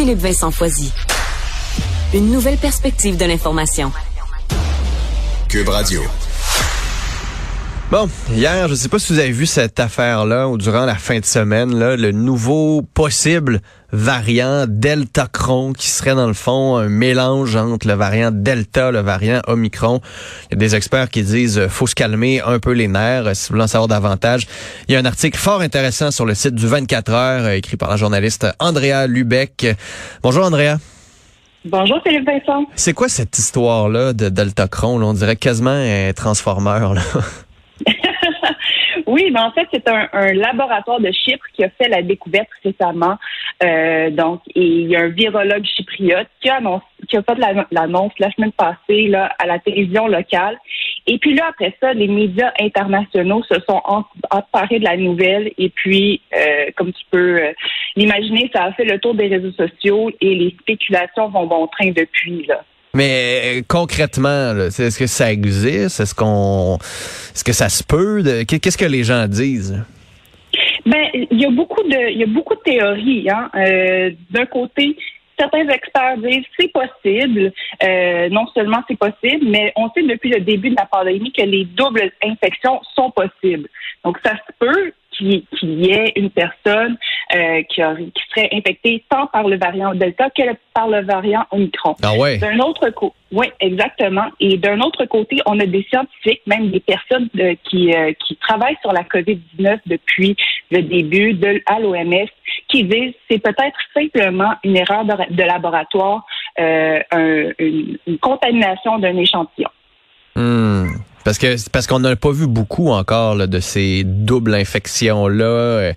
Philippe Vincent Foisy. Une nouvelle perspective de l'information. Cube Radio. Bon, hier, je ne sais pas si vous avez vu cette affaire-là ou durant la fin de semaine, là, le nouveau possible variant Delta Cron qui serait dans le fond un mélange entre le variant Delta, le variant Omicron. Il y a des experts qui disent euh, faut se calmer un peu les nerfs euh, si vous voulez en savoir davantage. Il y a un article fort intéressant sur le site du 24 heures euh, écrit par la journaliste Andrea Lubeck. Bonjour Andrea. Bonjour Philippe Vincent. C'est quoi cette histoire-là de Delta Cron? On dirait quasiment un transformeur. Là. Oui, mais en fait, c'est un, laboratoire de Chypre qui a fait la découverte récemment. Euh, donc, et il y a un virologue chypriote qui a, qui a fait l'annonce la semaine passée là, à la télévision locale. Et puis là, après ça, les médias internationaux se sont emparés de la nouvelle. Et puis, euh, comme tu peux euh, l'imaginer, ça a fait le tour des réseaux sociaux et les spéculations vont bon train depuis. là. Mais euh, concrètement, est-ce que ça existe? Est-ce qu'on est-ce que ça se peut? Qu'est-ce que les gens disent? Ben, il y a beaucoup de il y a beaucoup de théories. Hein? Euh, d'un côté, certains experts disent c'est possible. Euh, non seulement c'est possible, mais on sait depuis le début de la pandémie que les doubles infections sont possibles. Donc ça se peut qu'il y ait une personne euh, qui, serait infectée tant par le variant Delta que par le variant Omicron. Ah ouais. D'un autre côté, oui, exactement. Et d'un autre côté, on a des scientifiques, même des personnes qui, euh, qui travaillent sur la COVID-19 depuis le début de, à l'OMS, qui disent c'est peut-être simplement une erreur de, laboratoire, euh, une, contamination d'un échantillon. Hmm. Parce que parce qu'on n'a pas vu beaucoup encore de ces doubles infections là. Euh,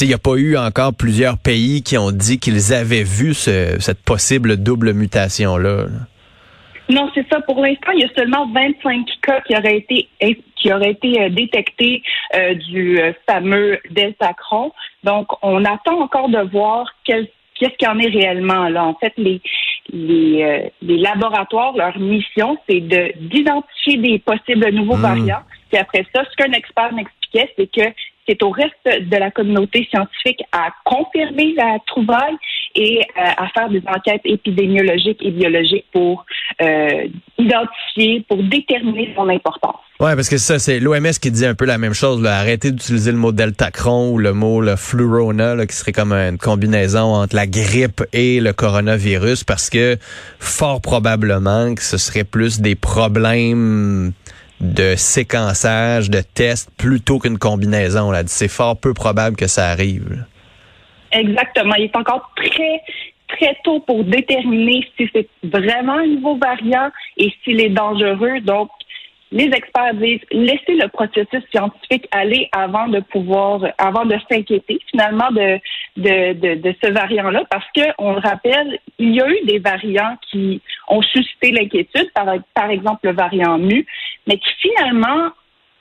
il n'y a pas eu encore plusieurs pays qui ont dit qu'ils avaient vu cette possible double mutation là. Non, c'est ça. Pour l'instant, il y a seulement 25 cas qui auraient été qui auraient été euh, détectés euh, du fameux Deltacron. Donc, on attend encore de voir qu'est-ce qu'il y en est réellement là. En fait, les les, euh, les laboratoires, leur mission, c'est de d'identifier des possibles nouveaux hmm. variants. Puis après ça, ce qu'un expert m'expliquait, c'est que c'est au reste de la communauté scientifique à confirmer la trouvaille et euh, à faire des enquêtes épidémiologiques et biologiques pour euh, identifier, pour déterminer son importance. Ouais, parce que ça, c'est l'OMS qui dit un peu la même chose. Là. Arrêtez d'utiliser le mot deltacron ou le mot le flurona, là, qui serait comme une combinaison entre la grippe et le coronavirus, parce que fort probablement que ce serait plus des problèmes de séquençage, de tests, plutôt qu'une combinaison. Là. C'est fort peu probable que ça arrive. Exactement. Il est encore très très tôt pour déterminer si c'est vraiment un nouveau variant et s'il est dangereux. Donc, les experts disent laissez le processus scientifique aller avant de pouvoir, avant de s'inquiéter finalement de, de, ce variant-là, parce que on le rappelle, il y a eu des variants qui ont suscité l'inquiétude, par, par exemple le variant mu, mais qui finalement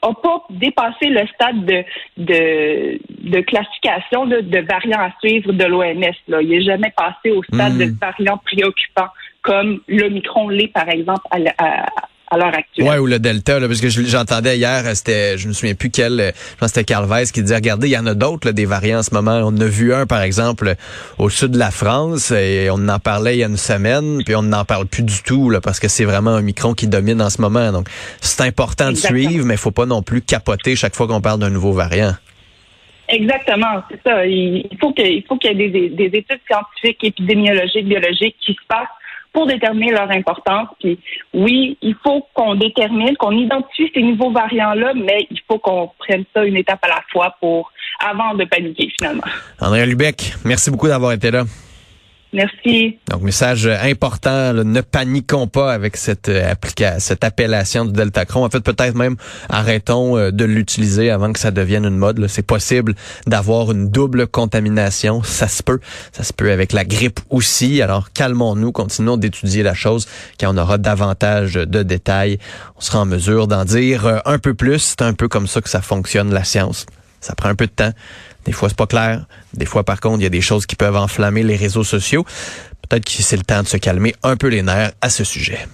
n'a pas dépassé le stade de, de, de classification de, de variants à suivre de l'OMS. Il n'est jamais passé au stade de hmm. variant préoccupant comme l'Omicron l'est, par exemple, à, à, à l'heure actuelle. Ouais, ou le Delta, là, parce que j'entendais hier, c'était, je me souviens plus quel, je pense c'était Carl qui disait, regardez, il y en a d'autres, des variants en ce moment. On a vu un, par exemple, au sud de la France, et on en parlait il y a une semaine, puis on n'en parle plus du tout, là, parce que c'est vraiment un micron qui domine en ce moment. Donc, c'est important de suivre, mais il faut pas non plus capoter chaque fois qu'on parle d'un nouveau variant. Exactement, c'est ça. Il faut qu'il faut qu'il y ait des, des études scientifiques, épidémiologiques, biologiques qui se passent pour déterminer leur importance. Puis oui, il faut qu'on détermine, qu'on identifie ces nouveaux variants-là, mais il faut qu'on prenne ça une étape à la fois pour avant de paniquer finalement. André Lubec, merci beaucoup d'avoir été là. Merci. Donc, message important, ne paniquons pas avec cette, euh, application, cette appellation du Deltacron. En fait, peut-être même arrêtons euh, de l'utiliser avant que ça devienne une mode. C'est possible d'avoir une double contamination. Ça se peut. Ça se peut avec la grippe aussi. Alors, calmons-nous, continuons d'étudier la chose. Quand on aura davantage de détails, on sera en mesure d'en dire euh, un peu plus. C'est un peu comme ça que ça fonctionne, la science. Ça prend un peu de temps. Des fois, c'est pas clair. Des fois, par contre, il y a des choses qui peuvent enflammer les réseaux sociaux. Peut-être que c'est le temps de se calmer un peu les nerfs à ce sujet.